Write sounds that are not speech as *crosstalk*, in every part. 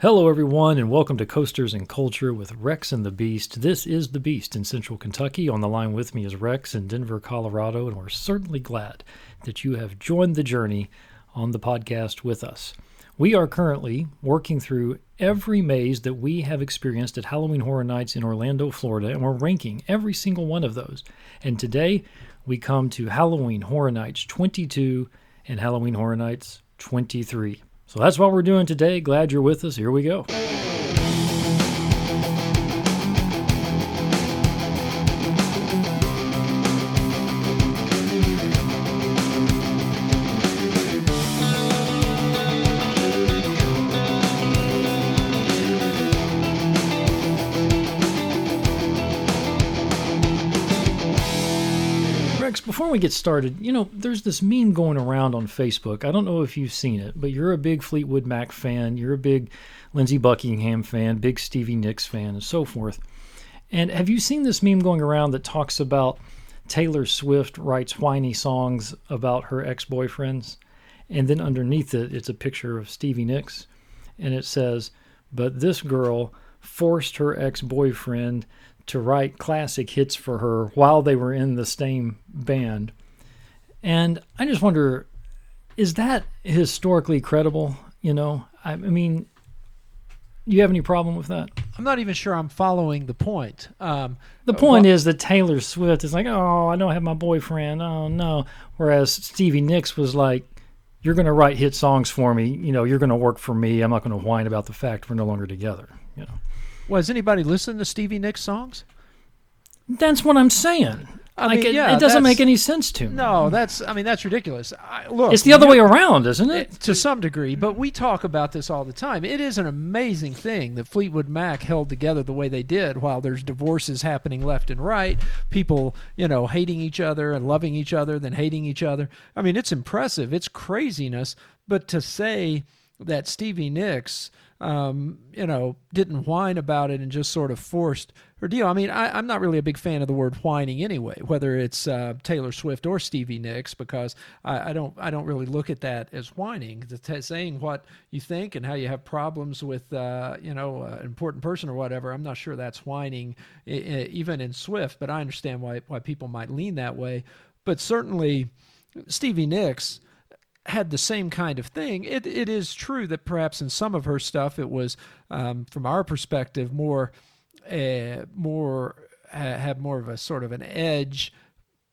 Hello, everyone, and welcome to Coasters and Culture with Rex and the Beast. This is the Beast in Central Kentucky. On the line with me is Rex in Denver, Colorado, and we're certainly glad that you have joined the journey on the podcast with us. We are currently working through every maze that we have experienced at Halloween Horror Nights in Orlando, Florida, and we're ranking every single one of those. And today we come to Halloween Horror Nights 22 and Halloween Horror Nights 23. So that's what we're doing today. Glad you're with us. Here we go. Get started, you know, there's this meme going around on Facebook. I don't know if you've seen it, but you're a big Fleetwood Mac fan, you're a big Lindsey Buckingham fan, big Stevie Nicks fan, and so forth. And have you seen this meme going around that talks about Taylor Swift writes whiny songs about her ex boyfriends? And then underneath it, it's a picture of Stevie Nicks. And it says, But this girl forced her ex boyfriend to write classic hits for her while they were in the same band. And I just wonder is that historically credible? You know, I, I mean, do you have any problem with that? I'm not even sure I'm following the point. Um, the point well, is that Taylor Swift is like, oh, I don't have my boyfriend. Oh, no. Whereas Stevie Nicks was like, you're going to write hit songs for me. You know, you're going to work for me. I'm not going to whine about the fact we're no longer together. You know. Well, has anybody listened to Stevie Nicks songs? That's what I'm saying. I like mean, it, yeah, it doesn't make any sense to me. No, that's I mean that's ridiculous. I, look, it's the other way around, isn't it? To some degree, but we talk about this all the time. It is an amazing thing that Fleetwood Mac held together the way they did while there's divorces happening left and right, people, you know, hating each other and loving each other, then hating each other. I mean, it's impressive. It's craziness, but to say that Stevie Nicks um, you know, didn't whine about it and just sort of forced her deal. I mean, I, am not really a big fan of the word whining anyway, whether it's uh, Taylor Swift or Stevie Nicks, because I, I, don't I don't really look at that as whining. T- saying what you think and how you have problems with uh, you know an important person or whatever. I'm not sure that's whining, I- I, even in Swift, but I understand why why people might lean that way. But certainly, Stevie Nicks had the same kind of thing. It it is true that perhaps in some of her stuff it was, um, from our perspective, more, uh, more uh, more of a sort of an edge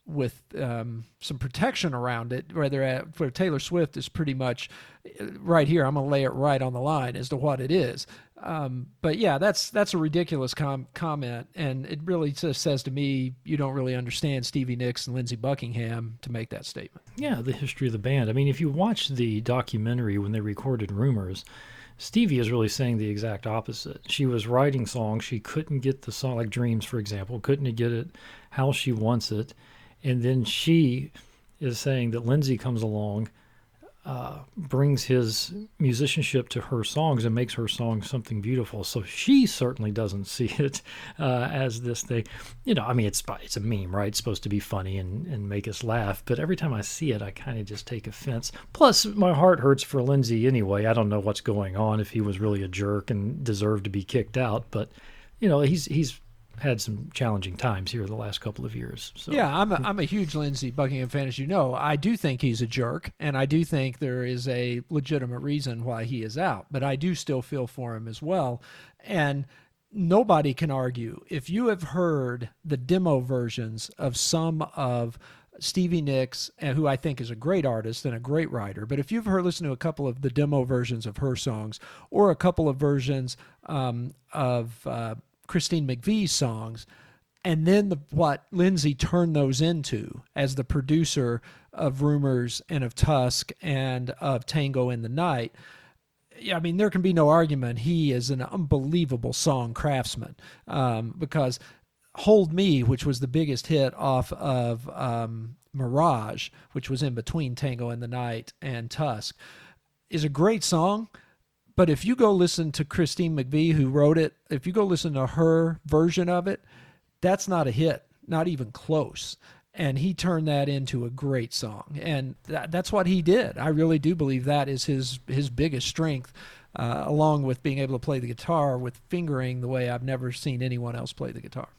with um, some protection around it. Rather, uh, for Taylor Swift is pretty much uh, right here. I'm gonna lay it right on the line as to what it is. Um, but yeah, that's that's a ridiculous com- comment, and it really just says to me you don't really understand Stevie Nicks and Lindsey Buckingham to make that statement. Yeah, the history of the band. I mean, if you watch the documentary when they recorded Rumours, Stevie is really saying the exact opposite. She was writing songs, she couldn't get the song, like Dreams, for example, couldn't get it how she wants it, and then she is saying that Lindsey comes along uh, brings his musicianship to her songs and makes her songs something beautiful. So she certainly doesn't *laughs* see it uh, as this thing. You know, I mean, it's it's a meme, right? It's supposed to be funny and, and make us laugh. But every time I see it, I kind of just take offense. Plus, my heart hurts for Lindsey anyway. I don't know what's going on if he was really a jerk and deserved to be kicked out. But you know, he's he's had some challenging times here the last couple of years. So. Yeah, I'm a, I'm a huge Lindsey Buckingham fan, as you know. I do think he's a jerk, and I do think there is a legitimate reason why he is out, but I do still feel for him as well. And nobody can argue if you have heard the demo versions of some of Stevie Nicks, who I think is a great artist and a great writer. But if you've heard listen to a couple of the demo versions of her songs, or a couple of versions um, of uh, Christine McVie's songs, and then the, what Lindsey turned those into as the producer of Rumours and of Tusk and of Tango in the Night. Yeah, I mean, there can be no argument. He is an unbelievable song craftsman um, because Hold Me, which was the biggest hit off of um, Mirage, which was in between Tango in the Night and Tusk, is a great song but if you go listen to Christine McVie, who wrote it, if you go listen to her version of it, that's not a hit, not even close. And he turned that into a great song, and that, that's what he did. I really do believe that is his his biggest strength uh, along with being able to play the guitar with fingering the way I've never seen anyone else play the guitar.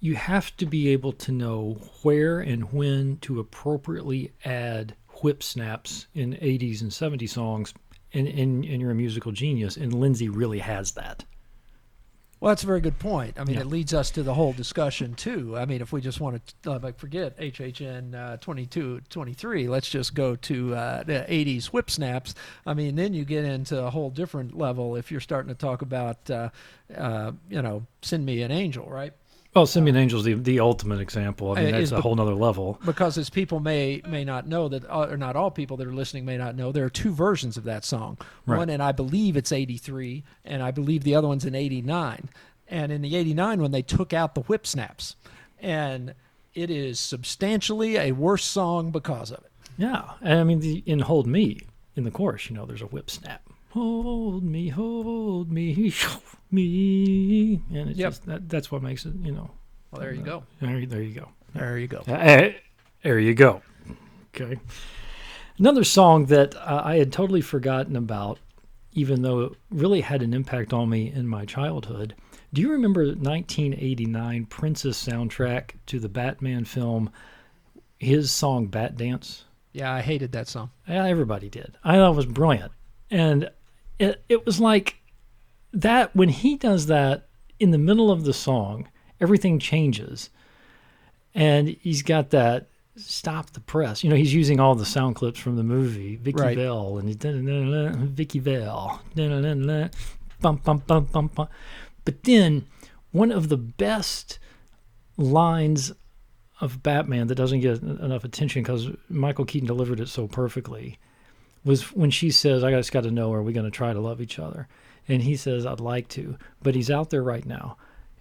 You have to be able to know where and when to appropriately add whip snaps in 80s and 70s songs, and, and, and you're a musical genius. And Lindsey really has that. Well, that's a very good point. I mean, Yeah. it leads us to the whole discussion too. I mean, if we just want to uh, like forget HHN uh, 22, 23, let's just go to uh, the 80s whip snaps. I mean, then you get into a whole different level if you're starting to talk about, uh, uh, you know, send me an angel, right? Well, Send Me an Angel's the, the ultimate example. I mean, Uh, that's a whole nother level. because as people may may not know that uh, or not all people that are listening may not know there are two versions of that song Right. one and i believe it's 83 and i believe the other one's in 89 and in the 89 one they took out the whip snaps and it is substantially a worse song because of it Yeah. And I mean, the, in Hold Me, in the chorus, you know, there's a whip snap. Hold me, hold me, *laughs* me. And it's Yep. just, that, that's what makes it, you know. well there you go There, there you go. there you go Uh, there you go. Okay. Another song that uh, I had totally forgotten about, even though it really had an impact on me in my childhood. Do you remember 1989 Prince's soundtrack to the Batman film? His song "Batdance." yeah i hated that song Yeah, everybody did. I thought it was brilliant, and it it was like that when he does that in the middle of the song, everything changes, and he's got that stop the press. You know, he's using all the sound clips from the movie Vicki Right. Vale and he's Vicki Vale, bum bum bum bum bum. But then one of the best lines of Batman that doesn't get enough attention because Michael Keaton delivered it so perfectly was when she says, I just got to know, are we going to try to love each other? And he says, I'd like to, but he's out there right now.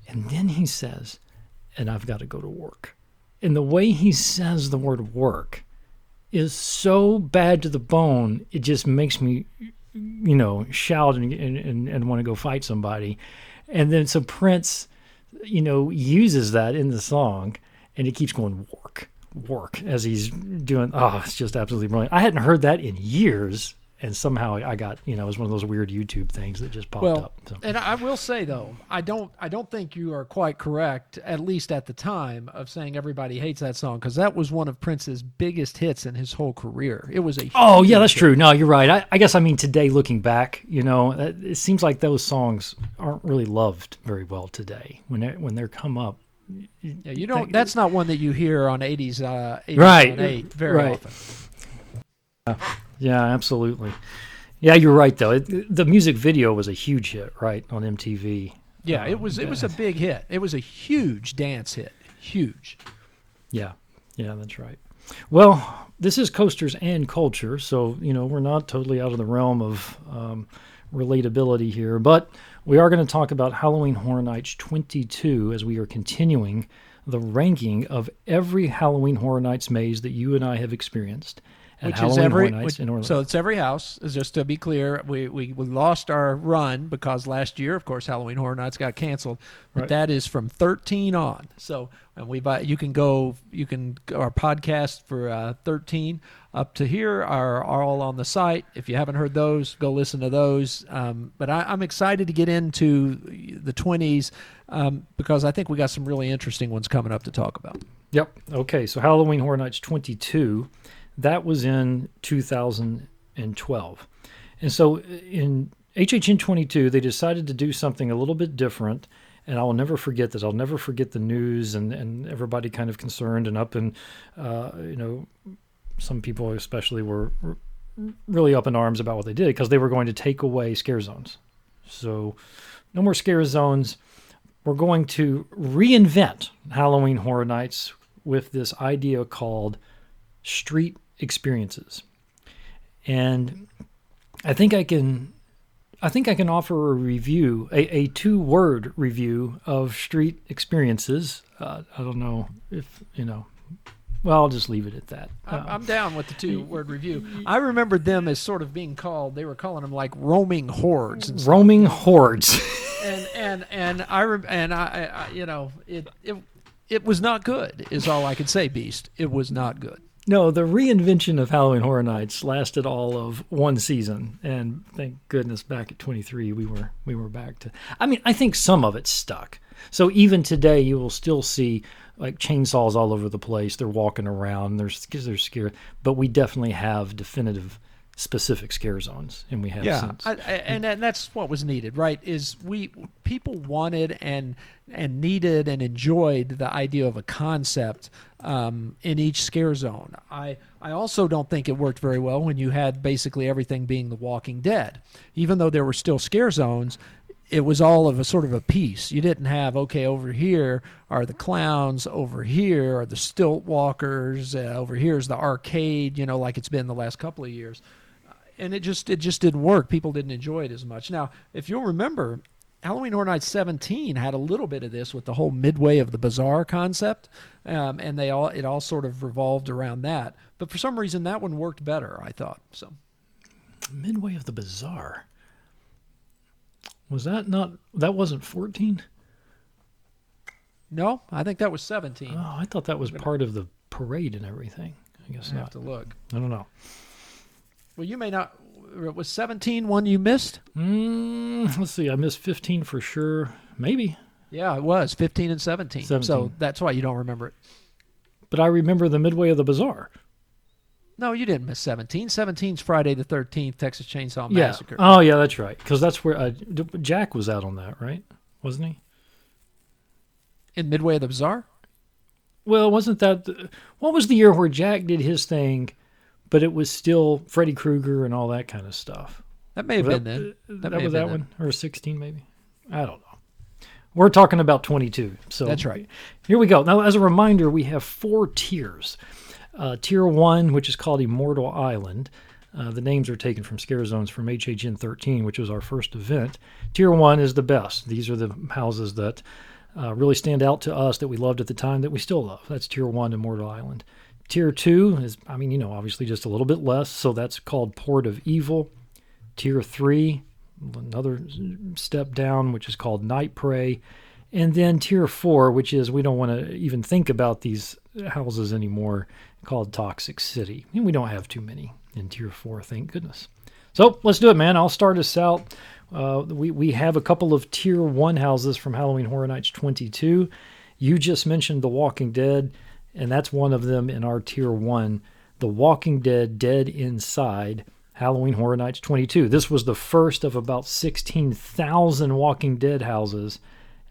And then he says, and I've got to go to work. And the way he says the word work is so bad to the bone, it just makes me, you know, shout and, and, and, want to go fight somebody. And then so Prince, you know, uses that in the song and it keeps going work, work as he's doing. Oh, it's just absolutely brilliant. I hadn't heard that in years. And somehow I got, you know, it was one of those weird YouTube things that just popped well, up. So. and I will say though, I don't, I don't think you are quite correct, at least at the time, of saying everybody hates that song because that was one of Prince's biggest hits in his whole career. It was a Oh yeah, that's hit. true. No, you're right. I, I guess I mean today, looking back, you know, it seems like those songs aren't really loved very well today. When they when they're come up, Yeah, you don't. That's not one that you hear on '80s, uh, 80s Right, eight very right. often. yeah, yeah, absolutely. Yeah, you're right though. It, the music video was a huge hit, right, on MTV. Yeah, it Um, was. It was a big hit. It was a huge dance hit. Huge. Yeah, yeah, that's right. Well, this is coasters and culture, so you know we're not totally out of the realm of um, relatability here, but we are going to talk about Halloween Horror Nights 22 as we are continuing the ranking of every Halloween Horror Nights maze that you and I have experienced at which Halloween is every. Horror Nights which- in Orlando. so it's every house. Just to be clear, we, we we lost our run because last year, of course, Halloween Horror Nights got canceled. But Right. that is from 13 on. So and we buy. You can go. You can our podcast for uh, 13 up to here are, are all on the site. If you haven't heard those, go listen to those. Um, but I, I'm excited to get into the 20s um, because I think we got some really interesting ones coming up to talk about. Yep. Okay. So Halloween Horror Nights 22, that was in 2012. And so in HHN 22, they decided to do something a little bit different. And I'll never forget this. I'll never forget the news and, and everybody kind of concerned and up. And, uh, you know, some people especially were really up in arms about what they did because they were going to take away scare zones. So no more scare zones. We're going to reinvent Halloween Horror Nights with this idea called street experiences. And I think I can I think I can offer a review, a, a two word review of street experiences. Uh, I don't know if, you know, well, I'll just leave it at that. I'm, Uh, I'm down with the two word review. I remembered them as sort of being called. They were calling them like roaming hordes, and stuff. roaming hordes. *laughs* and and and I and I, I you know it it it was not good. Is all I could say. Beast. It was not good. No, the reinvention of Halloween Horror Nights lasted all of one season, and thank goodness, back at 23, we were we were back to. I mean, I think some of it stuck. So even today, you will still see like chainsaws all over the place. They're walking around. They're they're scared, but we definitely have definitive specific scare zones, and we have yeah, since. I, I, and and that's what was needed, right? Is we people wanted and and needed and enjoyed the idea of a concept um, in each scare zone. I I also don't think it worked very well when you had basically everything being The Walking Dead, even though there were still scare zones. It was all of a sort of a piece. You didn't have okay over here are the clowns, over here are the stilt walkers, uh, over here is the arcade. You know, like it's been the last couple of years and it just it just didn't work. People didn't enjoy it as much. Now, if you'll remember, Halloween Horror Nights 17 had a little bit of this with the whole midway of the bazaar concept, um, and they all it all sort of revolved around that. But for some reason, that one worked better. I thought so. Midway of the bazaar. Was that not? That wasn't 14. No, I think that was 17. Oh, I thought that was part of the parade and everything. I guess I not. have to look. I don't know. Well, you may not. It Was 17 one you missed? Mm, let's see. I missed 15 for sure. Maybe. Yeah, it was 15 and 17. 17. So that's why you don't remember it. But I remember the midway of the bazaar. No, you didn't miss 17. 17's Friday the 13th, Texas Chainsaw Yeah. Massacre. Oh, yeah, that's right. Because that's where uh, Jack was out on that, right? Wasn't he? In Midway of the Bazaar? Well, wasn't that the, what was the year where Jack did his thing, but it was still Freddy Krueger and all that kind of stuff? That may have Was been then. That, have was that then. one or 16 maybe? I don't know. We're talking about 22. So That's right. Here we go. Now, as a reminder, we have four tiers. Uh, tier one, which is called Immortal Island. Uh, the names are taken from Scare Zones from HHN 13, which was our first event. Tier one is the best. These are the houses that uh, really stand out to us that we loved at the time that we still love. That's tier one, Immortal Island. Tier two is, I mean, you know, obviously just a little bit less. So that's called Port of Evil. Tier three, another step down, which is called Night Prey. And then tier four, which is we don't want to even think about these houses anymore, called Toxic City. And we don't have too many in tier four, thank goodness. So let's do it, man. I'll start us out. Uh, we, we have a couple of tier one houses from Halloween Horror Nights 22. You just mentioned The Walking Dead, and that's one of them in our tier one. The Walking Dead Dead Inside. Halloween Horror Nights 22. This was the first of about 16,000 Walking Dead houses,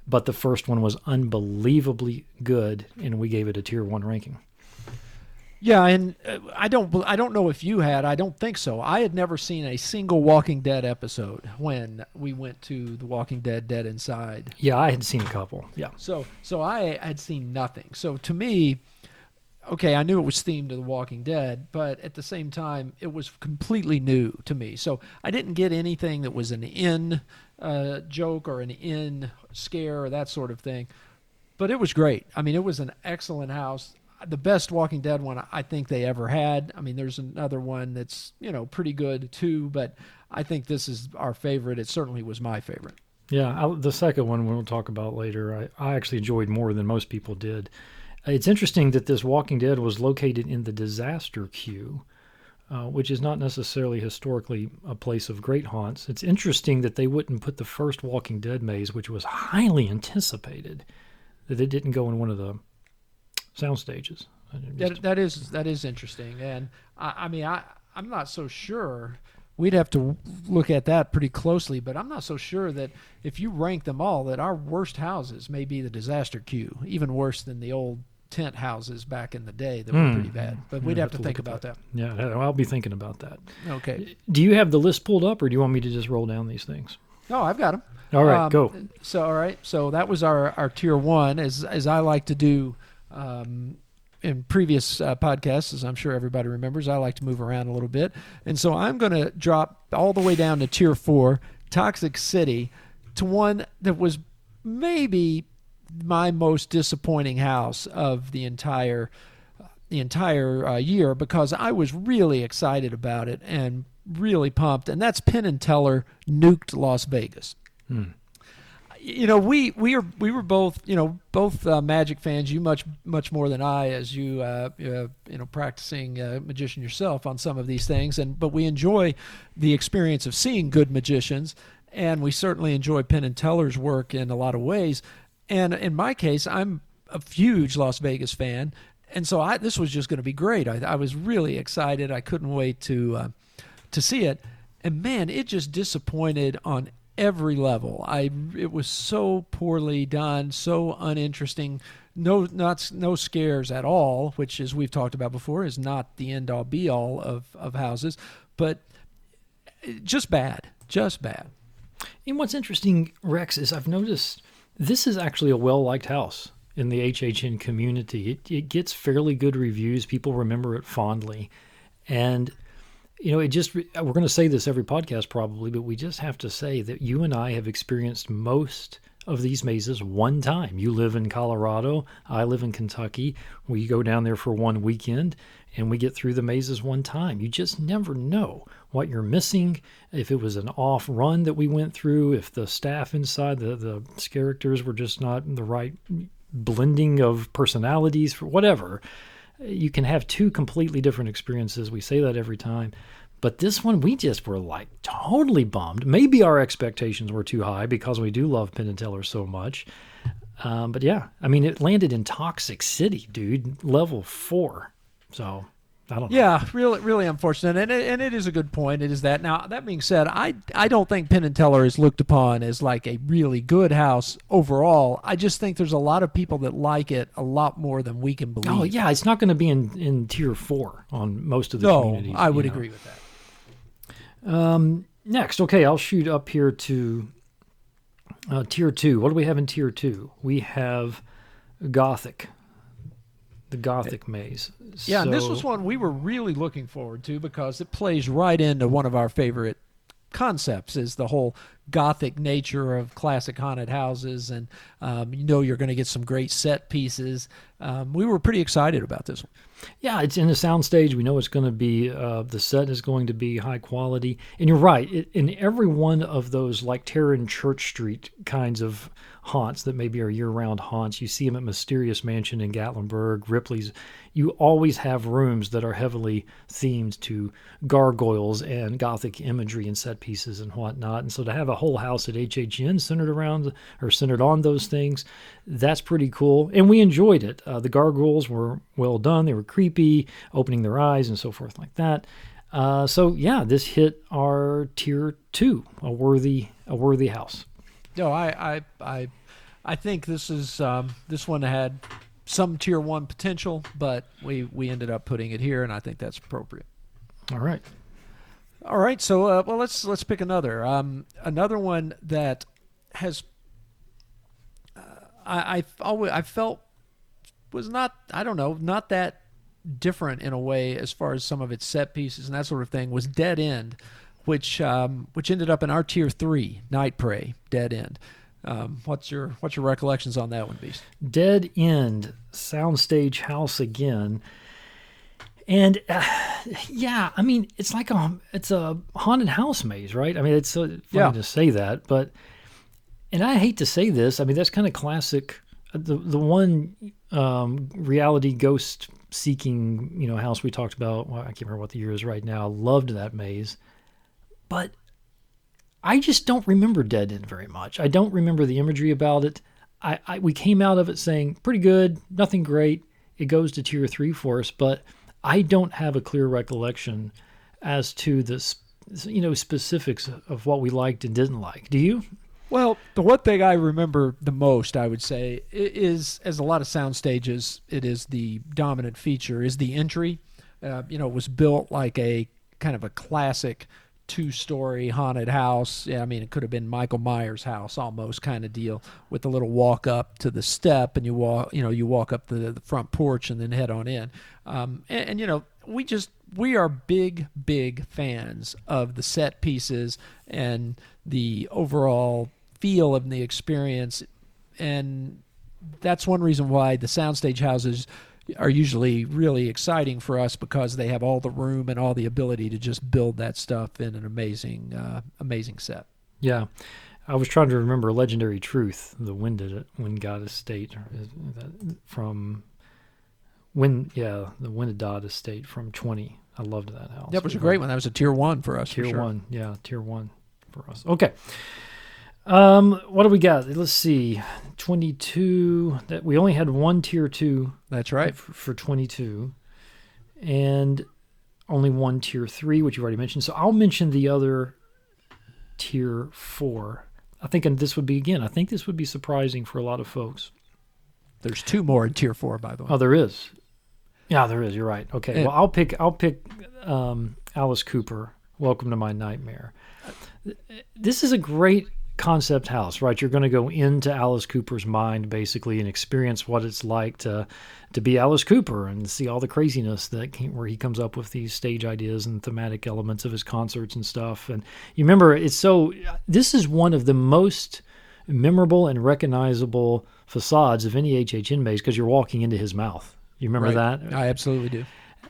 but the first one was unbelievably good, and we gave it a tier one ranking. Yeah, and uh, I don't I don't know if you had. I don't think so. I had never seen a single Walking Dead episode when we went to the Walking Dead Dead Inside. Yeah, I had seen a couple. Yeah. So so I had seen nothing. So to me, okay, I knew it was themed to The Walking Dead, but at the same time, it was completely new to me. So I didn't get anything that was an in uh, joke or an in scare or that sort of thing. But it was great. I mean, it was an excellent house. The best Walking Dead one I think they ever had. I mean, there's another one that's you know pretty good too, but I think this is our favorite. It certainly was my favorite. Yeah, I, the second one we'll talk about later. I, I actually enjoyed more than most people did. It's interesting that this Walking Dead was located in the disaster queue, uh, which is not necessarily historically a place of great haunts. It's interesting that they wouldn't put the first Walking Dead maze, which was highly anticipated, that it didn't go in one of the sound stages. That, that is that is interesting, and I, I mean I I'm not so sure. We'd have to look at that pretty closely, but I'm not so sure that if you rank them all, that our worst houses may be the disaster queue, even worse than the old tent houses back in the day that were Hmm. pretty bad. But we'd Yeah, have to think about that. yeah, I'll be thinking about that. Okay. Do you have the list pulled up, or do you want me to just roll down these things? No, I've got them. All right, Um, go. So all right, so that was our our tier one, as as I like to do. Um, in previous uh, podcasts, as I'm sure everybody remembers, I like to move around a little bit, and so I'm going to drop all the way down to tier four, Toxic City, to one that was maybe my most disappointing house of the entire the entire uh, year because I was really excited about it and really pumped, and that's Penn and Teller nuked Las Vegas. Hmm. You know, we we are we were both you know both uh, magic fans. You much much more than I, as you uh, uh, you know practicing uh, magician yourself on some of these things. And but we enjoy the experience of seeing good magicians, and we certainly enjoy Penn and Teller's work in a lot of ways. And in my case, I'm a huge Las Vegas fan, and so I, this was just going to be great. I, I, was really excited. I couldn't wait to uh, to see it. And man, it just disappointed on every level. I it was so poorly done, so uninteresting. No, not no scares at all, which, as we've talked about before, is not the end all be all of of houses, but just bad, just bad. And what's interesting, Rex, is I've noticed this is actually a well liked house in the HHN community. It, it gets fairly good reviews. People remember it fondly, and you know, it just, we're going to say this every podcast probably, but we just have to say that you and I have experienced most of these mazes one time. You live in Colorado, I live in Kentucky. We go down there for one weekend and we get through the mazes one time. You just never know what you're missing. If it was an off run that we went through, if the staff inside, the, the characters were just not the right blending of personalities, for whatever you can have two completely different experiences. We say that every time. But this one, we just were like totally bummed. Maybe our expectations were too high because we do love Penn and Teller so much. Um, but yeah, I mean, it landed in Toxic City, dude, level four. So I don't know. Yeah, really, really unfortunate, and it, and it is a good point. It is that. Now that being said, I I don't think Penn and Teller is looked upon as like a really good house overall. I just think there's a lot of people that like it a lot more than we can believe. Oh yeah, it's not going to be in in tier four on most of the no, communities. I would know. agree with that. Um, next, okay, I'll shoot up here to uh, tier two. What do we have in tier two? We have Gothic the Gothic maze. Yeah, so, and this was one we were really looking forward to because it plays right into one of our favorite concepts is the whole gothic nature of classic haunted houses and um, you know you're going to get some great set pieces. Um, we were pretty excited about this one. Yeah it's in the soundstage. We know it's going to be uh, the set is going to be high quality. And you're right it, in every one of those like terror in church street kinds of haunts that maybe are year-round haunts. You see them at Mysterious Mansion in Gatlinburg, Ripley's. You always have rooms that are heavily themed to gargoyles and gothic imagery and set pieces and whatnot. And so to have a whole house at HHN centered around or centered on those things, that's pretty cool. And we enjoyed it. Uh, the gargoyles were well done. They were creepy, opening their eyes and so forth like that. Uh, so yeah, this hit our tier two, a worthy a worthy house. No, I, I, I, I think this is um, this one had some tier one potential, but we we ended up putting it here, and I think that's appropriate. All right. All right. So, uh, well, let's let's pick another. Um, another one that has uh, I I always I felt was not I don't know not that different in a way as far as some of its set pieces and that sort of thing was Dead End which um, which ended up in our tier three, Night Prey, Dead End. Um, what's your what's your recollections on that one, Beast? Dead End, Soundstage House again, and uh, yeah, I mean it's like a it's a haunted house maze, right? I mean it's so funny yeah. to say that, but and I hate to say this, I mean that's kind of classic. Uh, the the one um, reality ghost seeking you know house we talked about, well, I can't remember what the year is right now. Loved that maze but I just don't remember Dead End very much. I don't remember the imagery about it. I, I, we came out of it saying pretty good, nothing great. It goes to tier three for us, but I don't have a clear recollection as to the you know specifics of what we liked and didn't like. Do you? Well, the one thing I remember the most, I would say, is as a lot of sound stages, it is the dominant feature is the entry. Uh, you know, it was built like a kind of a classic two story haunted house. Yeah, I mean, it could have been Michael Myers' house almost kind of deal with a little walk up to the step and you walk, you know, you walk up the, the front porch and then head on in. Um, and, and, you know, we just, we are big, big fans of the set pieces and the overall feel of the experience. And that's one reason why the soundstage houses are usually really exciting for us because they have all the room and all the ability to just build that stuff in an amazing, uh, amazing set. Yeah. I was trying to remember Legendary Truth, the When Did It, When God Estate, or is that from when, yeah, the God Estate from 20. I loved that house. That was a great one. That was a tier one for us. for Tier sure. one, yeah, tier one for us. Okay. Um, what do we got? Let's see. 22. That we only had one tier two That's right. for, for 22 and only one tier 3 which you've already mentioned so i'll mention the other tier 4 i think and this would be again i think this would be surprising for a lot of folks There's two more in tier four, by the way. oh there is yeah there is you're right okay well i'll pick i'll pick um, alice cooper welcome to my nightmare this is a great concept house right? You're going to go into alice cooper's mind basically and experience what it's like to to be alice cooper and see all the craziness that came, where he comes up with these stage ideas and thematic elements of his concerts and stuff. And you remember it's so this is one of the most memorable and recognizable facades of any hhn maze because you're walking into his mouth. You remember Right. that? I absolutely do.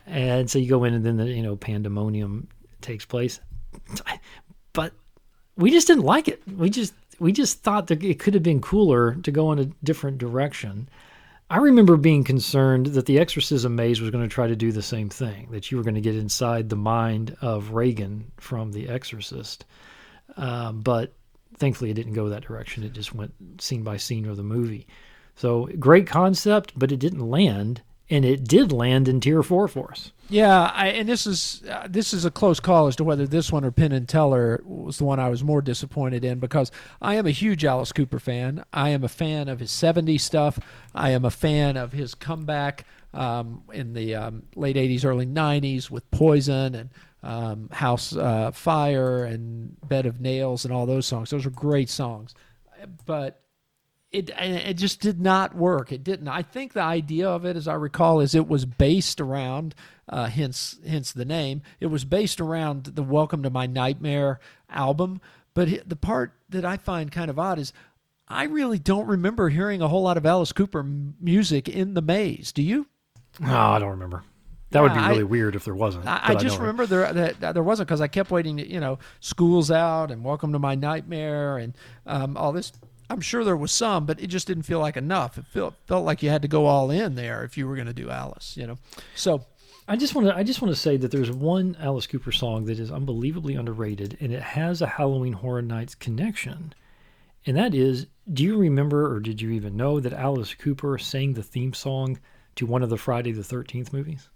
and so you go in and then the you know pandemonium takes place. *laughs* But we just didn't like it. We just we just thought that it could have been cooler to go in a different direction. I remember being concerned that the exorcism maze was going to try to do the same thing that you were going to get inside the mind of reagan from the exorcist. Um, but thankfully it didn't go that direction. It just went scene by scene of the movie. So great concept but it didn't land and it did land in tier four for us Yeah, I, and this is uh, this is a close call as to whether this one or Penn and Teller was the one I was more disappointed in because I am a huge Alice Cooper fan. I am a fan of his '70s stuff. I am a fan of his comeback um, in the um, late '80s, early '90s with Poison and um, House uh, Fire and Bed of Nails and all those songs. Those are great songs, but it it just did not work. It didn't. I think the idea of it, as I recall, is it was based around, uh, hence hence the name. It was based around the "Welcome to My Nightmare" album. But the part that I find kind of odd is. I really don't remember hearing a whole lot of Alice Cooper m- music in the maze. Do you? No, I don't remember. That would be Yeah, I- really weird if there wasn't. I, I just don't remember there that, that there wasn't because I kept waiting. To, you know, school's out and Welcome to My Nightmare and um, all this. I'm sure there was some, but it just didn't feel like enough. It felt felt like you had to go all in there if you were going to do Alice. You know, so I just want to. I just want to say that there's one Alice Cooper song that is unbelievably underrated, and it has a Halloween Horror Nights connection, and that is. Do you remember, or did you even know that Alice Cooper sang the theme song to one of the Friday the Thirteenth movies?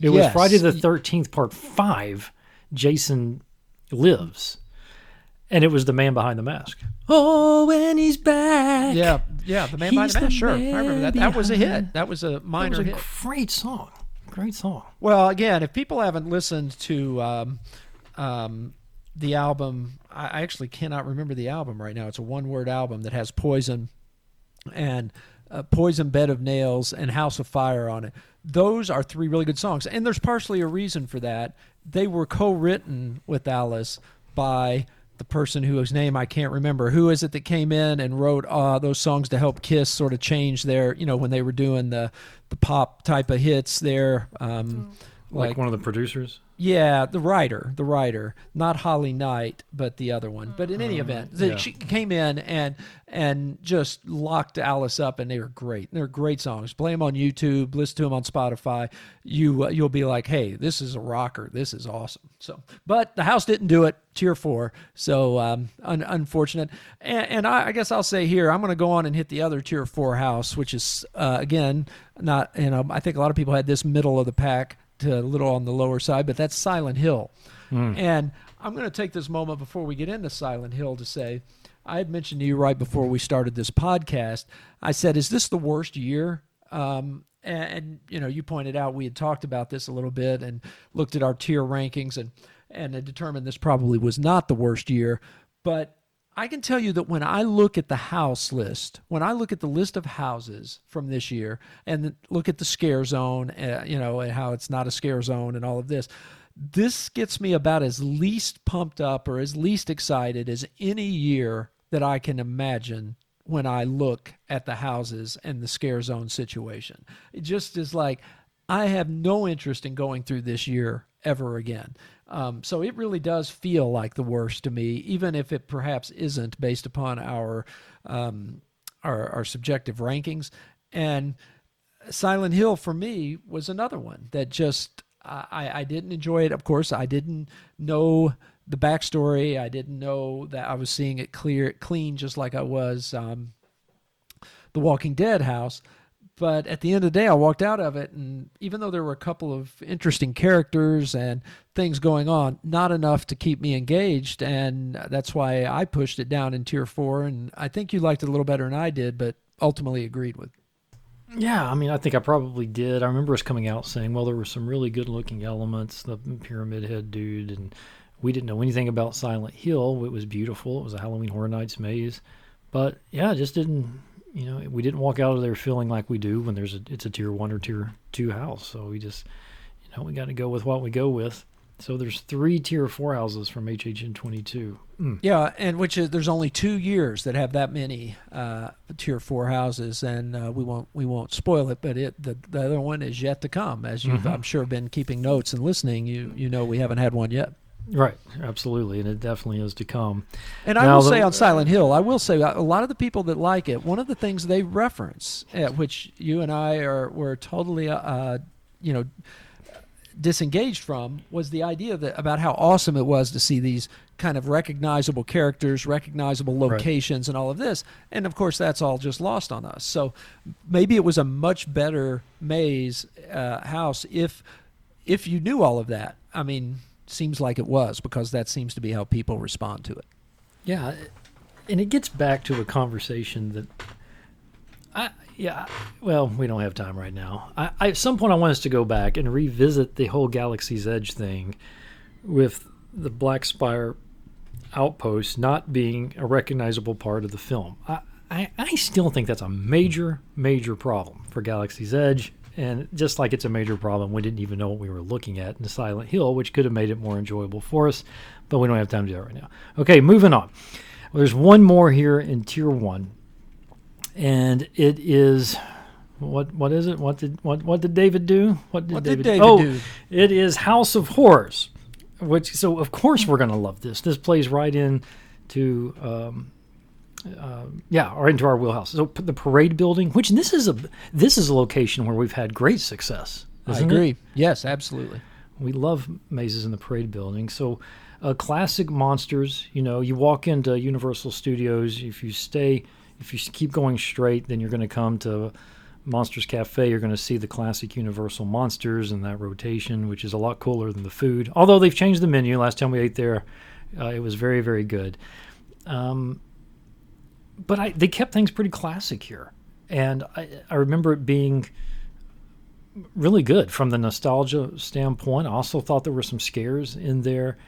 It was Friday the Thirteenth Part Five. Jason lives, and it was the man behind the mask. Oh, when he's back. yeah, yeah, the man behind the mask. the Sure, I remember that. That was a hit. That was a that minor was a hit. great song. Great song. Well, again, if people haven't listened to um, um, the album, I I actually cannot remember the album right now. It's a one-word album that has Poison and uh, Poison, Bed of Nails, and House of Fire on it. Those are three really good songs, and there's partially a reason for that. They were co-written with Alice by the person whose name I can't remember. Who is it that came in and wrote uh, those songs to help Kiss sort of change their, you know, when they were doing the the pop type of hits there. Um, like, like one of the producers. Yeah, the writer, the writer, not Holly Knight, but the other one. But in any event, the, yeah. she came in and and just locked Alice up, and they were great. They're great songs. Play them on YouTube, listen to them on Spotify. You uh, you'll be like, hey, this is a rocker. This is awesome. So, but the house didn't do it. Tier four. So um, un- unfortunate. And, and I, I guess I'll say here, I'm going to go on and hit the other tier four house, which is uh, again not. You know, I think a lot of people had this middle of the pack a little on the lower side, but that's Silent Hill. And I'm going to take this moment before we get into Silent Hill to say, I had mentioned to you right before we started this podcast. I said, "Is this the worst year?" Um, and, and you know, you pointed out we had talked about this a little bit and looked at our tier rankings and and had determined this probably was not the worst year. But I can tell you that when I look at the house list, when I look at the list of houses from this year and look at the scare zone, uh, you know, and how it's not a scare zone and all of this, this gets me about as least pumped up or as least excited as any year that I can imagine when I look at the houses and the scare zone situation. It just is like, I have no interest in going through this year ever again. Um, so it really does feel like the worst to me, even if it perhaps isn't based upon our um, our, our subjective rankings. And Silent Hill for me was another one that just I, I didn't enjoy it. Of course, I didn't know the backstory. I didn't know that I was seeing it clear, clean, just like I was um, the Walking Dead house. But at the end of the day, I walked out of it, and even though there were a couple of interesting characters and things going on, not enough to keep me engaged, and that's why I pushed it down in tier four. And I think you liked it a little better than I did, but ultimately agreed with. Yeah, I mean, I think I probably did. I remember us coming out saying, well, there were some really good looking elements, the pyramid head dude, and we didn't know anything about Silent Hill. It was beautiful. It was a Halloween Horror Nights maze. But yeah, it just didn't you know, we didn't walk out of there feeling like we do when there's a it's a tier one or tier two house. So we just, you know, we got to go with what we go with. So there's three tier four houses from HHN 22. Mm. Yeah, and which is there's only two years that have that many uh, tier four houses, and uh, we won't we won't spoil it, but it the, the other one is yet to come. As you've mm-hmm. I'm sure been keeping notes and listening, you you know we haven't had one yet. Right, absolutely, and it definitely is to come. And I will the, say on Silent Hill, I will say a lot of the people that like it, one of the things they reference, uh, which you and I are were totally, uh, uh, you know, disengaged from, was the idea that about how awesome it was to see these kind of recognizable characters, recognizable locations, right. and all of this. And of course, that's all just lost on us. So maybe it was a much better maze uh, house if if you knew all of that. I mean seems like it was because that seems to be how people respond to it. Yeah, and it gets back to a conversation that I yeah, well, we don't have time right now. I, I, at some point I want us to go back and revisit the whole Galaxy's Edge thing with the Black Spire outpost not being a recognizable part of the film. I, I, I still think that's a major, major problem for Galaxy's Edge and just like it's a major problem, we didn't even know what we were looking at in Silent Hill, which could have made it more enjoyable for us, but we don't have time to do that right now. Okay, moving on. Well, there's one more here in Tier 1, and it is. What what is it? What did what what did David do? What did, what David, did David oh, do? it is House of Horrors, which so of course we're gonna love this. This plays right in to um, uh, yeah, or into our wheelhouse. So the parade building, which this is a this is a location where we've had great success. I agree. It? Yes, absolutely. We love mazes in the parade building. So uh, classic monsters. You know, you walk into Universal Studios. If you stay, if you keep going straight, then you're going to come to Monsters Cafe. You're going to see the classic Universal monsters in that rotation, which is a lot cooler than the food. Although they've changed the menu. Last time we ate there, uh, it was very very good. Um, but I, they kept things pretty classic here, and I, I remember it being really good from the nostalgia standpoint. I also thought there were some scares in there,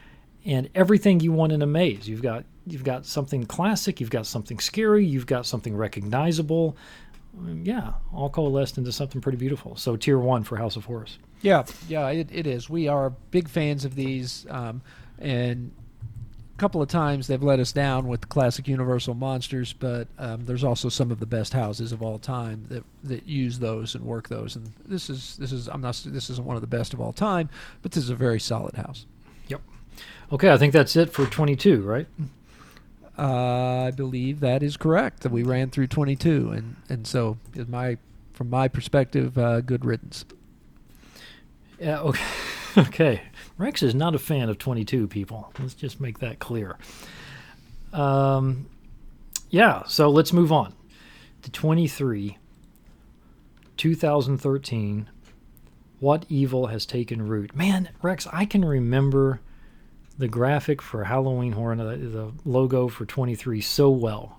and everything you want in a maze. You've got you've got something classic, you've got something scary, you've got something recognizable. Yeah, all coalesced into something pretty beautiful. So tier one for House of Horrors. Yeah, yeah, it, it is. We are big fans of these, um, and couple of times they've let us down with the classic Universal monsters, but um, there's also some of the best houses of all time that that use those and work those. And this is this is I'm not this isn't one of the best of all time, but this is a very solid house. Yep. Okay, I think that's it for 22, right? Uh, I believe that is correct. That we ran through 22, and and so my from my perspective, uh, good riddance. Yeah. Okay. *laughs* okay. Rex is not a fan of 22 people. Let's just make that clear. Um, yeah, so let's move on to 23, 2013. What evil has taken root? Man, Rex, I can remember the graphic for Halloween Horror, the, the logo for 23 so well.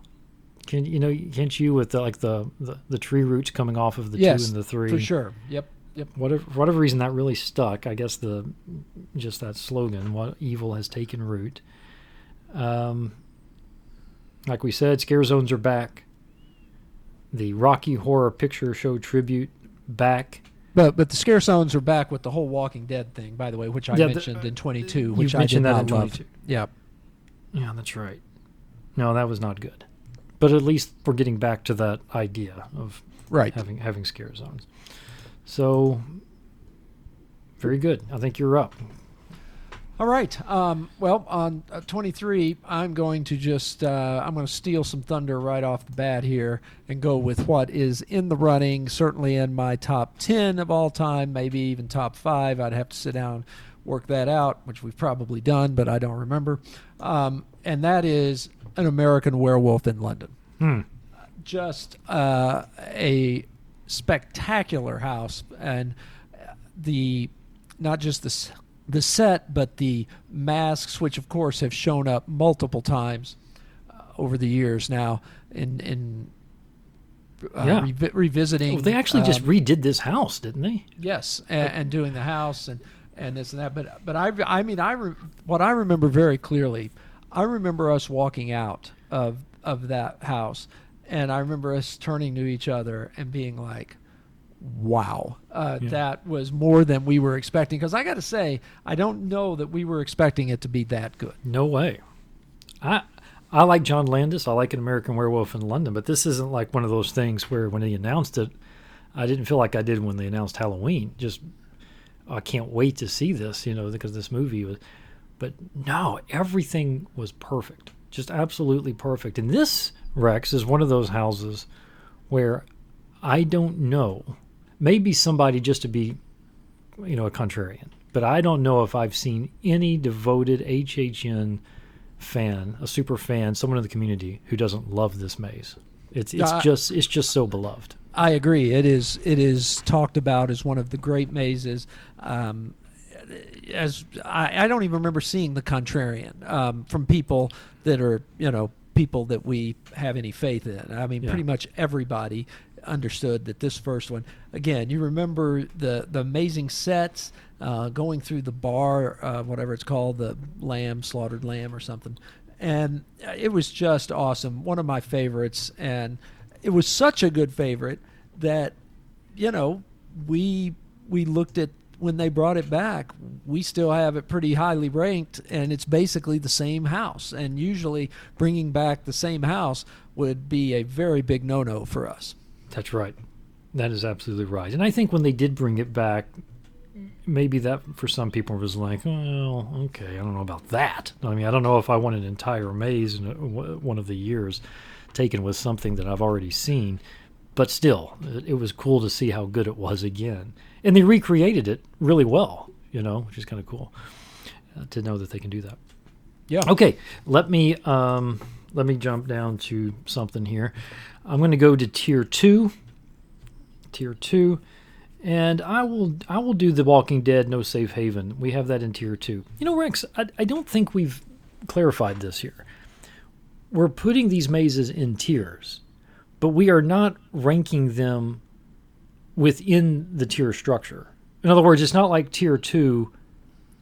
Can you know? Can't you with the, like the, the, the tree roots coming off of the yes, two and the three? for sure. Yep. Yep. Whatever, whatever reason, that really stuck. I guess the just that slogan, "What evil has taken root." Um, like we said, scare zones are back. The Rocky Horror Picture Show tribute back. But but the scare zones are back with the whole Walking Dead thing, by the way, which I yeah, mentioned the, in 22, which I did not love. Yeah. Yeah, that's right. No, that was not good. But at least we're getting back to that idea of right having having scare zones. So, very good. I think you're up. All right. Um, well, on uh, 23, I'm going to just uh, I'm going to steal some thunder right off the bat here and go with what is in the running, certainly in my top 10 of all time, maybe even top five. I'd have to sit down, work that out, which we've probably done, but I don't remember. Um, and that is an American Werewolf in London. Hmm. Just uh, a spectacular house, and the not just the the set, but the masks, which of course have shown up multiple times uh, over the years now in in uh, Yeah. revi- revisiting. Well, they actually just um, redid this house, didn't they? Yes, and, and doing the house and and this and that. But but I I mean I re, what I remember very clearly, I remember us walking out of of that house, and I remember us turning to each other and being like. Wow, uh, Yeah. that was more than we were expecting. Because I got to say, I don't know that we were expecting it to be that good. No way. I I like John Landis. I like an American Werewolf in London, but this isn't like one of those things where when he announced it, I didn't feel like I did when they announced Halloween. Just I can't wait to see this, you know, because this movie was. But no, everything was perfect, just absolutely perfect. And this Rex is one of those houses where I don't know. Maybe somebody just to be, you know, a contrarian. But I don't know if I've seen any devoted HHN fan, a super fan, someone in the community who doesn't love this maze. It's it's Uh, just it's just so beloved. I agree. It is it is talked about as one of the great mazes. Um, as I, I don't even remember seeing the contrarian um, from people that are you know people that we have any faith in. I mean, Yeah. pretty much everybody understood that this first one. Again, you remember the the amazing sets uh, going through the bar, uh, whatever it's called, the lamb slaughtered lamb or something, and it was just awesome. One of my favorites, and it was such a good favorite that you know we we looked at when they brought it back we still have it pretty highly ranked and it's basically the same house and usually bringing back the same house would be a very big no-no for us That's right. That is absolutely right. And I think when they did bring it back, maybe that for some people was like, well, okay, I don't know about that. I mean, I don't know if I want an entire maze in one of the years taken with something that I've already seen. But still, it was cool to see how good it was again. And they recreated it really well, you know, which is kind of cool uh, to know that they can do that. yeah Okay, let me um, let me jump down to something here. I'm going to go to tier two. Tier two, and I will I will do the Walking Dead No Safe Haven. We have that in tier two. You know, Rex, I, I don't think we've clarified this here. We're putting these mazes in tiers, but we are not ranking them within the tier structure. In other words, it's not like tier two,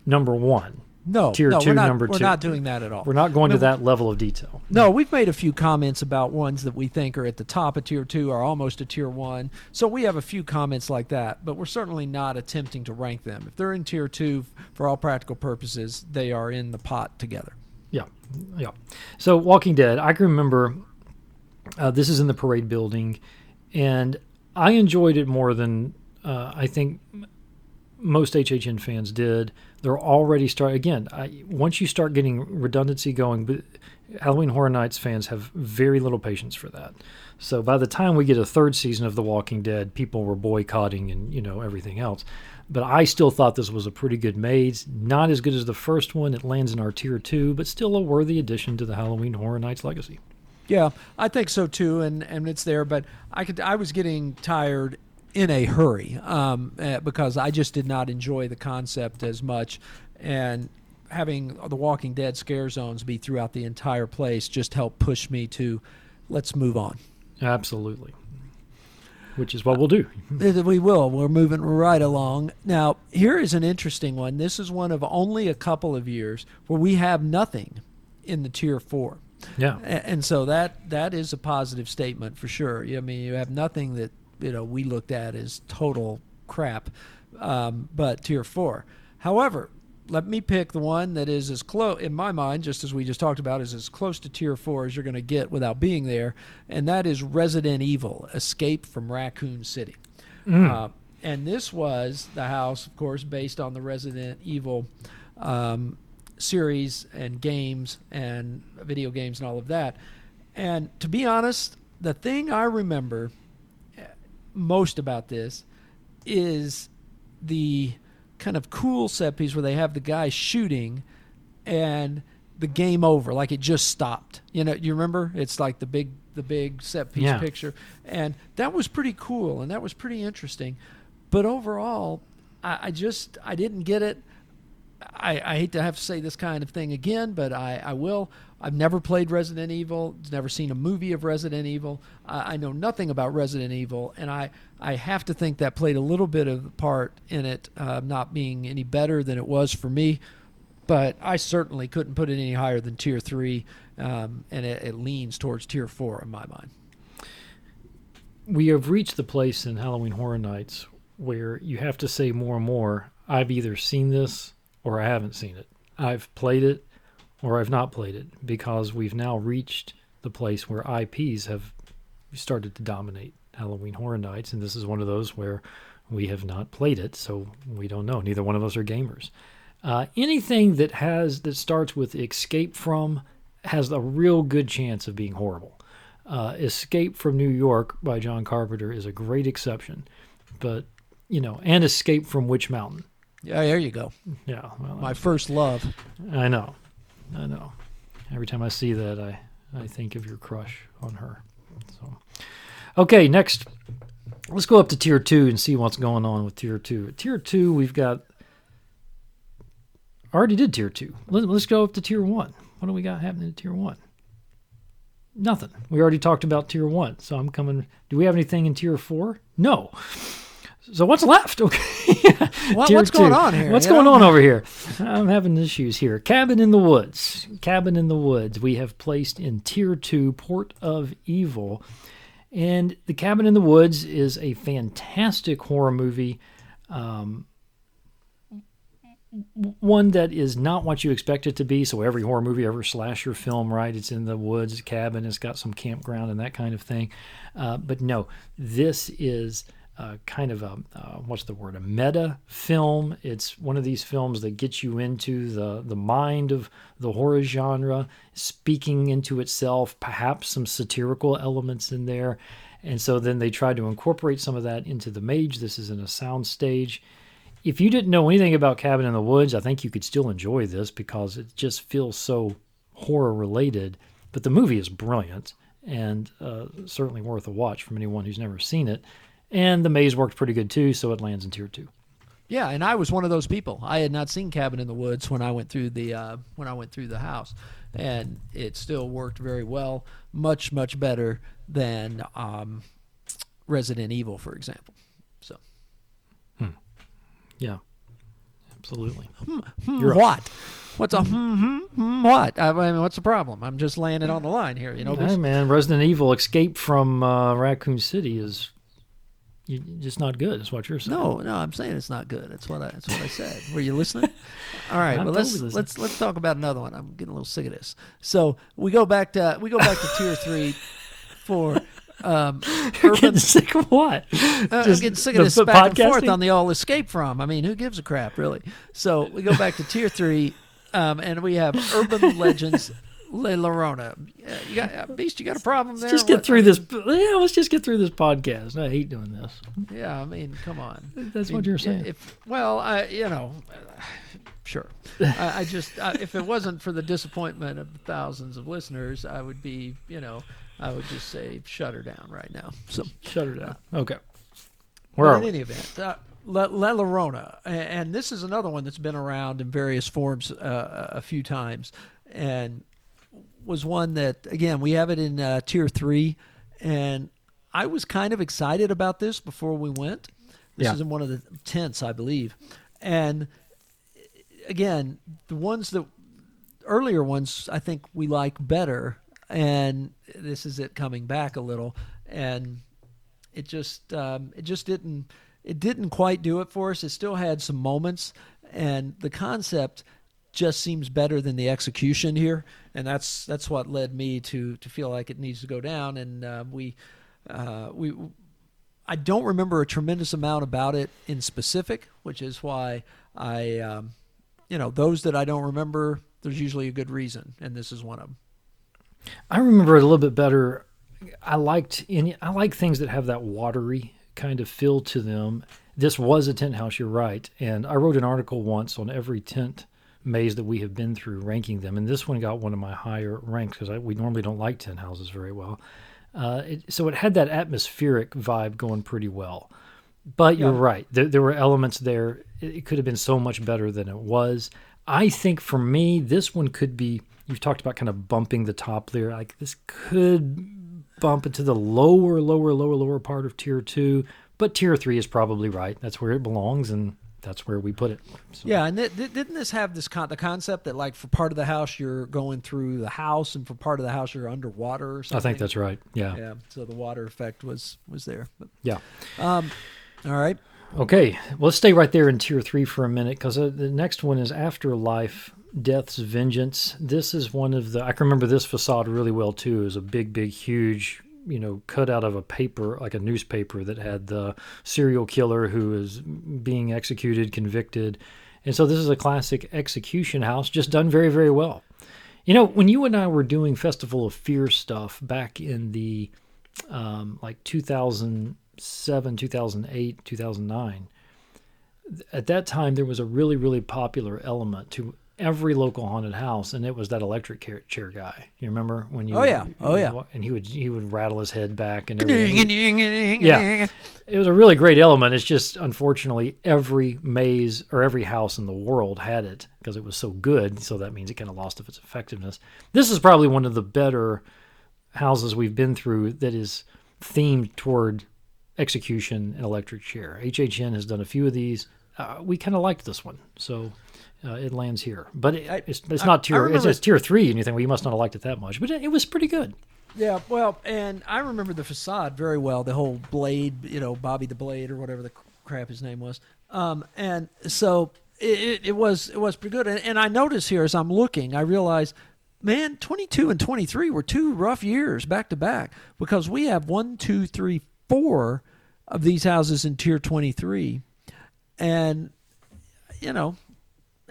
number one. no tier no, two, we're not, number we're two. not doing that at all We're not going to that level of detail. No, we've made a few comments about ones that we think are at the top of tier two or almost a tier one. So we have a few comments like that, but we're certainly not attempting to rank them. If they're in tier two, for all practical purposes, they are in the pot together. Yeah, yeah. So Walking Dead, I can remember. Uh, this is in the parade building, and I enjoyed it more than uh, I think most HHN fans did. They're already start again. I, once you start getting redundancy going, but Halloween Horror Nights fans have very little patience for that. So by the time we get a third season of The Walking Dead, people were boycotting and you know everything else. But I still thought this was a pretty good maze. Not as good as the first one. It lands in our tier two, but still a worthy addition to the Halloween Horror Nights legacy. Yeah, I think so too, and and it's there. But I could I was getting tired in a hurry um, uh, because I just did not enjoy the concept as much, and having the Walking Dead scare zones be throughout the entire place just helped push me to let's move on. Absolutely. Which is what we'll do. Uh, *laughs* We will. We're moving right along. Now, here is an interesting one. This is one of only a couple of years where we have nothing in the tier four. Yeah. And so that that is a positive statement for sure. I mean, you have nothing that you know we looked at as total crap, um, but tier four. However, let me pick the one that is as close in my mind, just as we just talked about, is as close to tier four as you're going to get without being there, and that is Resident Evil: Escape from Raccoon City. Uh, and this was the house, of course, based on the Resident Evil um, series and games and video games and all of that. And to be honest, the thing I remember eh, most about this is the kind of cool set piece where they have the guy shooting and the game over like it just stopped. You know you remember? It's like the big the big set piece Yeah. picture. And that was pretty cool and that was pretty interesting. But overall i, I just i didn't get it I, I hate to have to say this kind of thing again, but I, I will. I've never played Resident Evil, never seen a movie of Resident Evil. I, I know nothing about Resident Evil, and I, I have to think that played a little bit of a part in it uh, not being any better than it was for me. But I certainly couldn't put it any higher than tier three, um, and it, it leans towards tier four in my mind. we have reached the place in Halloween Horror Nights where you have to say more and more, I've either seen this or I haven't seen it. I've played it or I've not played it because we've now reached the place where IPs have started to dominate Halloween Horror Nights. And this is one of those where we have not played it, so we don't know. Neither one of us are gamers. Uh, anything that has that starts with escape from has a real good chance of being horrible. Uh, Escape from New York by John Carpenter is a great exception, but you know, and Escape from Witch Mountain. Yeah, there you go. Yeah, well, My first love. I know, I know. Every time I see that, I I think of your crush on her. So, okay, next, let's go up to tier two and see what's going on with tier two. At tier two, we've got. I already did tier two. Let, let's go up to tier one. What do we got happening at tier one? Nothing. We already talked about tier one, so I'm coming. Do we have anything in tier four? No. So what's left? *laughs* Okay. What- what's going on here, What's going know? on over *laughs* here? I'm having issues here. Cabin in the Woods. Cabin in the Woods. We have placed in tier two, Port of Evil. And The Cabin in the Woods is a fantastic horror movie. Um, one that is not what you expect it to be. So every horror movie, every slasher film, right? It's in the woods, cabin. It's got some campground and that kind of thing. Uh, but no, this is kind of a uh, what's the word? A meta film. It's one of these films that gets you into the the mind of the horror genre, speaking into itself. Perhaps some satirical elements in there. And so then they tried to incorporate some of that into the mage. This is in a sound stage if you didn't know anything about Cabin in the Woods, I think you could still enjoy this because it just feels so horror related. But the movie is brilliant and uh, certainly worth a watch from anyone who's never seen it. And the maze worked pretty good too, so it lands in tier two. Yeah, and I was one of those people. I had not seen Cabin in the Woods when I went through the uh, when I went through the house, and it still worked very well, much much better than um, Resident Evil, for example. So Yeah, absolutely. hmm, You're- what? What's a hmm, hmm, hmm, what? I mean, what's the problem? I'm just laying it on the line here. You know, Hey man, Resident Evil Escape from uh, Raccoon City is you, just not good. Is what you're saying. No, no, I'm saying it's not good. That's what I. That's what I said. Were you listening? *laughs* All right, well let's totally let's let's talk about another one. I'm getting a little sick of this. So we go back to we go back to tier three *laughs* for um, *laughs* You're urban. getting sick of what? Uh, I'm Just getting sick of this back and forth on the all escape from. I mean, who gives a crap really? So we go back to tier three, um, and we have urban legends. La Llorona. Uh, you got uh, Beast. You got a problem there? Just get through this. Yeah, let's just get through this podcast. I hate doing this. Yeah, I mean, come on. That's I what you're saying. If well, I you know, uh, sure. I, I just I, if it wasn't for the disappointment of thousands of listeners, I would be you know I would just say shut her down right now. *laughs* So Shut her down. Okay. Where but are in we? any event, uh, La, La Llorona, and this is another one that's been around in various forms uh, a few times, and was one that again we have it in uh, tier three, and I was kind of excited about this before we went. This Yeah. is in one of the tents, I believe, and again the ones that earlier ones I think we like better, and this is it coming back a little, and it just um, it just didn't it didn't quite do it for us. It still had some moments, and the concept just seems better than the execution here, and that's that's what led me to to feel like it needs to go down. And uh, we uh, we I don't remember a tremendous amount about it in specific, which is why I um, you know, those that I don't remember, there's usually a good reason, and this is one of them. I remember it a little bit better. I liked any, I like things that have that watery kind of feel to them. This was a tent house, you're right. And I wrote an article once on every tent maze that we have been through, ranking them. And this one got one of my higher ranks because we normally don't like tent houses very well. Uh, it, so it had that atmospheric vibe going pretty well. But you're Yeah. right. There, there were elements there. It, could have been so much better than it was. I think for me, this one could be. You've talked about kind of bumping the top there. Like this could bump into the lower, lower, lower, lower part of tier two. But tier three is probably right. That's where it belongs, and that's where we put it. So, Yeah, and th- th- didn't this have this con- the concept that like for part of the house you're going through the house, and for part of the house you're underwater or something? I think that's right. Yeah. yeah. So the water effect was was there. But, Yeah. um, all right. Okay, well, let's stay right there in tier three for a minute because uh, the next one is Afterlife Death's Vengeance. This is one of the, I can remember this facade really well too. It was a big, big, huge, you know, cut out of a paper, like a newspaper that had the serial killer who is being executed, convicted. And so this is a classic execution house, just done very, very well. You know, when you and I were doing Festival of Fear stuff back in the um, like 2007, 2008, 2009, at that time there was a really, really popular element to every local haunted house, and it was that electric chair, guy. You remember when you? Oh, yeah. Oh, yeah. And he would he would rattle his head back and everything. yeah. It was a really great element. It's just unfortunately every maze or every house in the world had it because it was so good. So that means it kind of lost of its effectiveness. This is probably one of the better houses we've been through that is themed toward execution and electric chair. HHN has done a few of these. Uh, we kind of liked this one, so uh, it lands here. But it, I- it's, it's I- not tier. It's just tier three, and you think, well, you must not have liked it that much. But it, it was pretty good. Yeah, well, and I remember the facade very well. The whole blade, you know, Bobby the Blade or whatever the crap his name was. Um, and so it, it, it was it was pretty good. And, and I notice here as I'm looking, I realize, man, 22 and 23 were two rough years back to back because we have one, two, three, four of these houses in tier 23, and you know.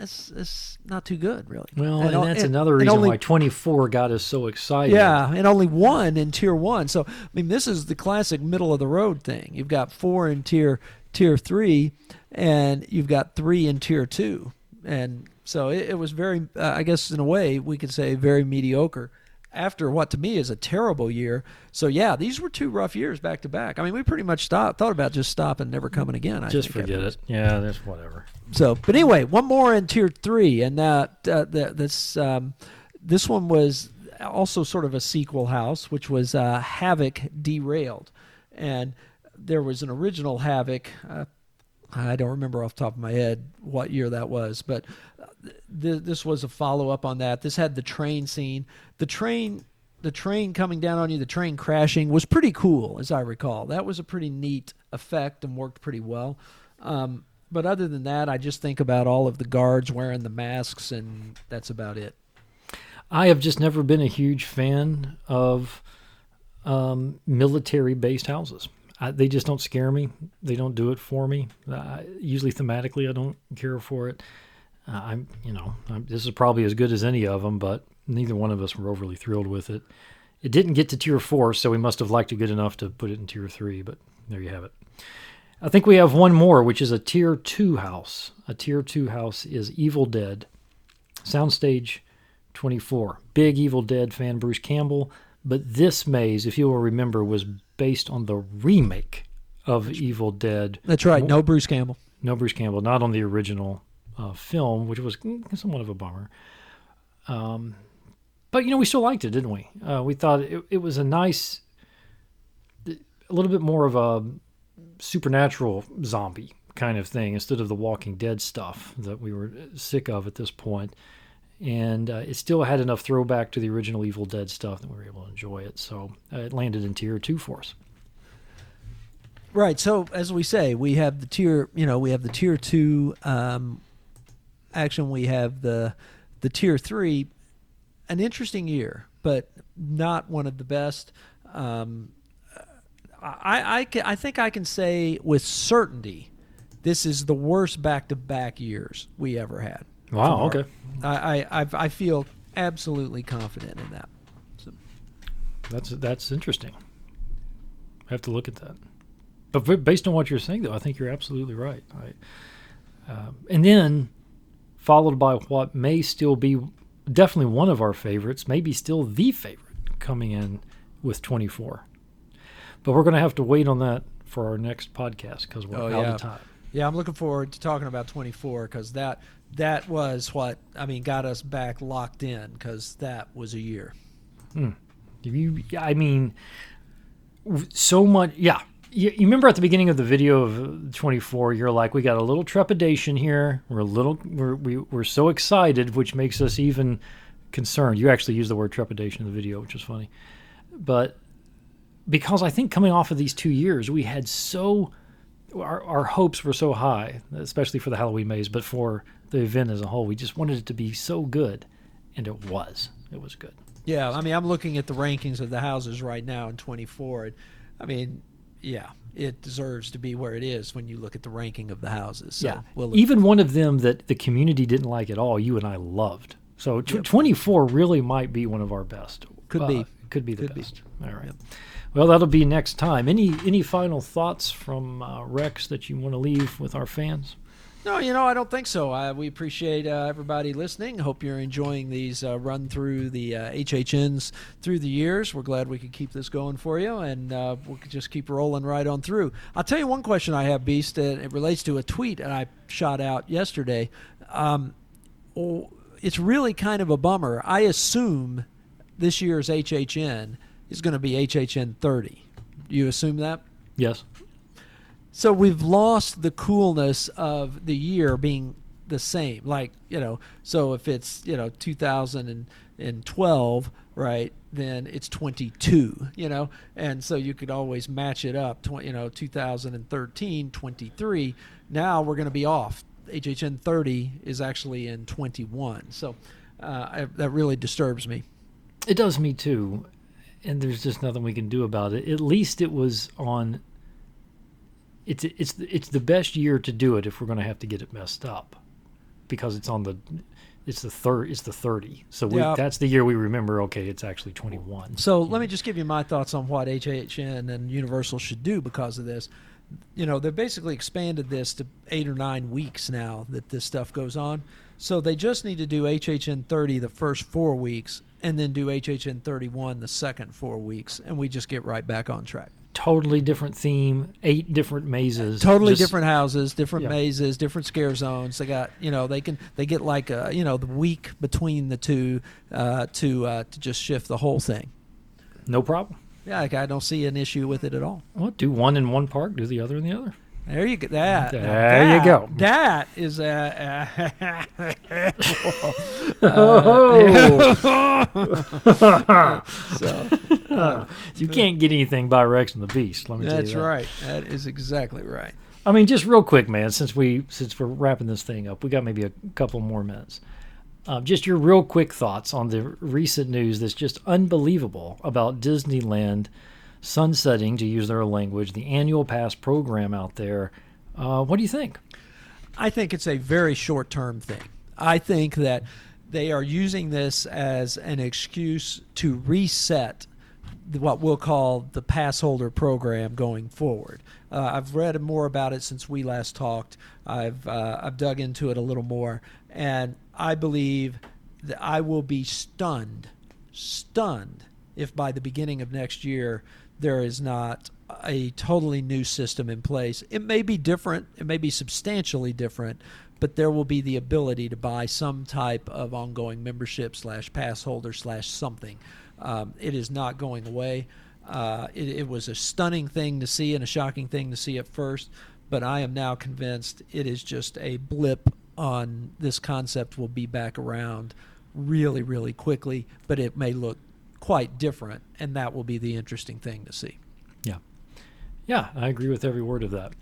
It's, it's not too good, really. Well, And and, that's and- another reason only- why 24 got us so excited. yeah, and only one in tier one. So I mean, this is the classic middle of the road thing. You've got four in tier tier three, and you've got three in tier two, and so it, it was very. Uh, I guess in a way we could say very mediocre. After what to me is a terrible year. So yeah, these were two rough years back to back. I mean, we pretty much stopped, thought about just stopping, never coming again. I Just forget it. Yeah, that's whatever. so, but anyway, one more in tier three, and that uh, that this um, this one was also sort of a sequel house, which was uh, Havoc Derailed, and there was an original Havoc. Uh, I don't remember off the top of my head what year that was, but th- this was a follow up on that. This had the train scene. The train, the train coming down on you, the train crashing was pretty cool, as I recall. That was a pretty neat effect and worked pretty well. Um, but other than that, I just think about all of the guards wearing the masks, and that's about it. I have just never been a huge fan of um, military based houses. I, they just don't scare me. They don't do it for me. Usually, thematically, I don't care for it. Uh, I'm, you know, I'm, this is probably as good as any of them, but neither one of us were overly thrilled with it. It didn't get to tier four, so we must have liked it good enough to put it in tier three. But there you have it. I think we have one more, which is a tier two house. A tier two house is Evil Dead, Soundstage 24. Big Evil Dead fan, Bruce Campbell. But this maze, if you will remember, was based on the remake of Evil Dead. That's right. No Bruce Campbell. No Bruce Campbell, not on the original uh, film, which was somewhat of a bummer. Um, but you know, we still liked it, didn't we? Uh, we thought it, it was a nice, a little bit more of a supernatural zombie kind of thing instead of the Walking Dead stuff that we were sick of at this point. And uh, it still had enough throwback to the original Evil Dead stuff that we were able to enjoy it. So uh, it landed in tier two for us. Right. So as we say, we have the tier. You know, we have the tier two um, action. We have the the tier three. An interesting year, but not one of the best. Um, I I, can, I think I can say with certainty, this is the worst back to back years we ever had. Wow. Okay. I I, I've, I feel absolutely confident in that. That's that's interesting. I have to look at that. But based on what you're saying, though, I think you're absolutely right. I, um and then followed by what may still be definitely one of our favorites, maybe still the favorite coming in with 24. But we're going to have to wait on that for our next podcast because we're Oh, out yeah. of time. Yeah, I'm looking forward to talking about 24 because that that was what I mean got us back locked in because that was a year. Hmm. You, I mean, so much. Yeah, you, you remember at the beginning of the video of uh, 24, you're like, we got a little trepidation here. We're a little, we're we, we're so excited, which makes us even concerned. You actually used the word trepidation in the video, which is funny, but because I think coming off of these two years, we had so our, our hopes were so high, especially for the Halloween maze, but for the event as a whole, we just wanted it to be so good, and it was. It was good. Yeah, I mean I'm looking at the rankings of the houses right now in 24. And, I mean, yeah, it deserves to be where it is when you look at the ranking of the houses. So yeah. we'll Even one of them that the community didn't like at all, you and I loved. So tw- Yep. 24 really might be one of our best. Could Uh, be. Could be the Could be. best. All right. Well, that'll be next time. Any any final thoughts from uh, Rex that you want to leave with our fans? No, you know, I don't think so. Uh, we appreciate uh, everybody listening. Hope you're enjoying these uh, run through the uh, HHNs through the years. We're glad we could keep this going for you, and uh, we could just keep rolling right on through. I'll tell you one question I have, Beast, and it relates to a tweet that I shot out yesterday. Um, it's really kind of a bummer. I assume this year's HHN is going to be HHN 30. You assume that? Yes. So we've lost the coolness of the year being the same. Like, you know, so if it's, you know, 2012, right, then it's 22, you know, and so you could always match it up, tw- you know, 2013, 23. Now we're going to be off. HHN 30 is actually in 21. So uh, I, that really disturbs me. It does me too. And there's just nothing we can do about it. At least it was on. It's it's it's the best year to do it if we're going to have to get it messed up, because it's on the, it's the third it's the thirty. So we, Yeah. that's the year we remember. Okay, it's actually twenty one. So let me just give you my thoughts on what HHN and Universal should do because of this. You know, they've basically expanded this to eight or nine weeks now that this stuff goes on. So they just need to do HHN 30 the first four weeks and then do HHN 31 the second four weeks, and we just get right back on track. Totally different theme. Eight different mazes. Totally just- different houses, different Yeah. mazes, different scare zones. They got, you know, they can they get like a, you know, the week between the two uh, to uh, to just shift the whole thing. No problem. Yeah, like, I don't see an issue with it at all. Well, do one in one park, do the other in the other. There you go. That. There you go. That is a. *laughs* Oh, so, you can't get anything by Rex and the Beast. Let me tell you that's that. right. That is exactly right. I mean, just real quick, man. Since we since we're wrapping this thing up, we got maybe a couple more minutes. Um, just your real quick thoughts on the recent news that's just unbelievable about Disneyland sunsetting, to use their language, the annual pass program out there. Uh, what do you think? I think it's a very short term thing. I think that they are using this as an excuse to reset what we'll call the pass holder program going forward. Uh, I've read more about it since we last talked. I've uh, I've dug into it a little more, and I believe that I will be stunned, stunned if by the beginning of next year there is not a totally new system in place. It may be different, it may be substantially different, but there will be the ability to buy some type of ongoing membership slash pass holder slash something. Um, it is not going away. Uh, it, it was a stunning thing to see and a shocking thing to see at first, but I am now convinced it is just a blip on this concept will be back around really, really quickly, but it may look quite different, and that will be the interesting thing to see. Yeah. Yeah, I agree with every word of that.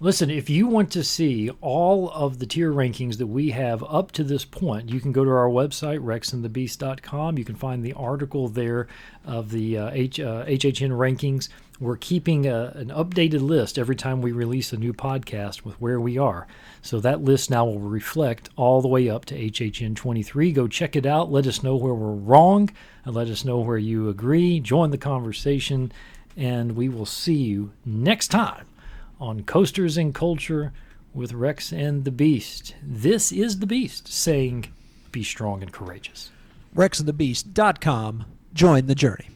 Listen, if you want to see all of the tier rankings that we have up to this point, you can go to our website, rexandthebeast.com. You can find the article there of the uh, H, uh, HHN rankings. We're keeping a, an updated list every time we release a new podcast with where we are. So that list now will reflect all the way up to HHN 23. Go check it out. Let us know where we're wrong and let us know where you agree. Join the conversation, and we will see you next time on Coasters and Culture with Rex and the Beast. This is the Beast saying, Be strong and courageous. RexandTheBeast.com. Join the journey.